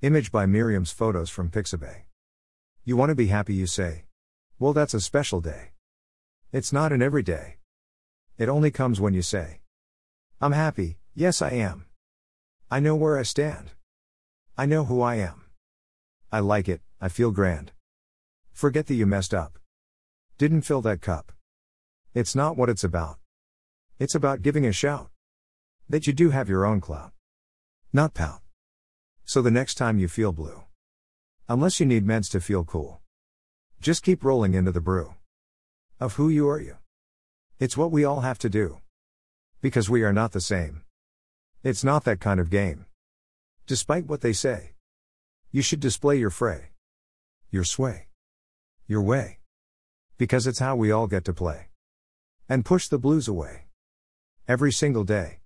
Image by Miriam's photos from Pixabay. You want to be happy, you say. Well, that's a special day. It's not an everyday. It only comes when you say, I'm happy, yes, I am. I know where I stand. I know who I am. I like it, I feel grand. Forget that you messed up. Didn't fill that cup. It's not what it's about. It's about giving a shout. That you do have your own clout. Not pout. So the next time you feel blue. Unless you need meds to feel cool. Just keep rolling into the brew. Of who you are you. It's what we all have to do. Because we are not the same. It's not that kind of game. Despite what they say. You should display your fray. Your sway. Your way. Because it's how we all get to play. And push the blues away. Every single day.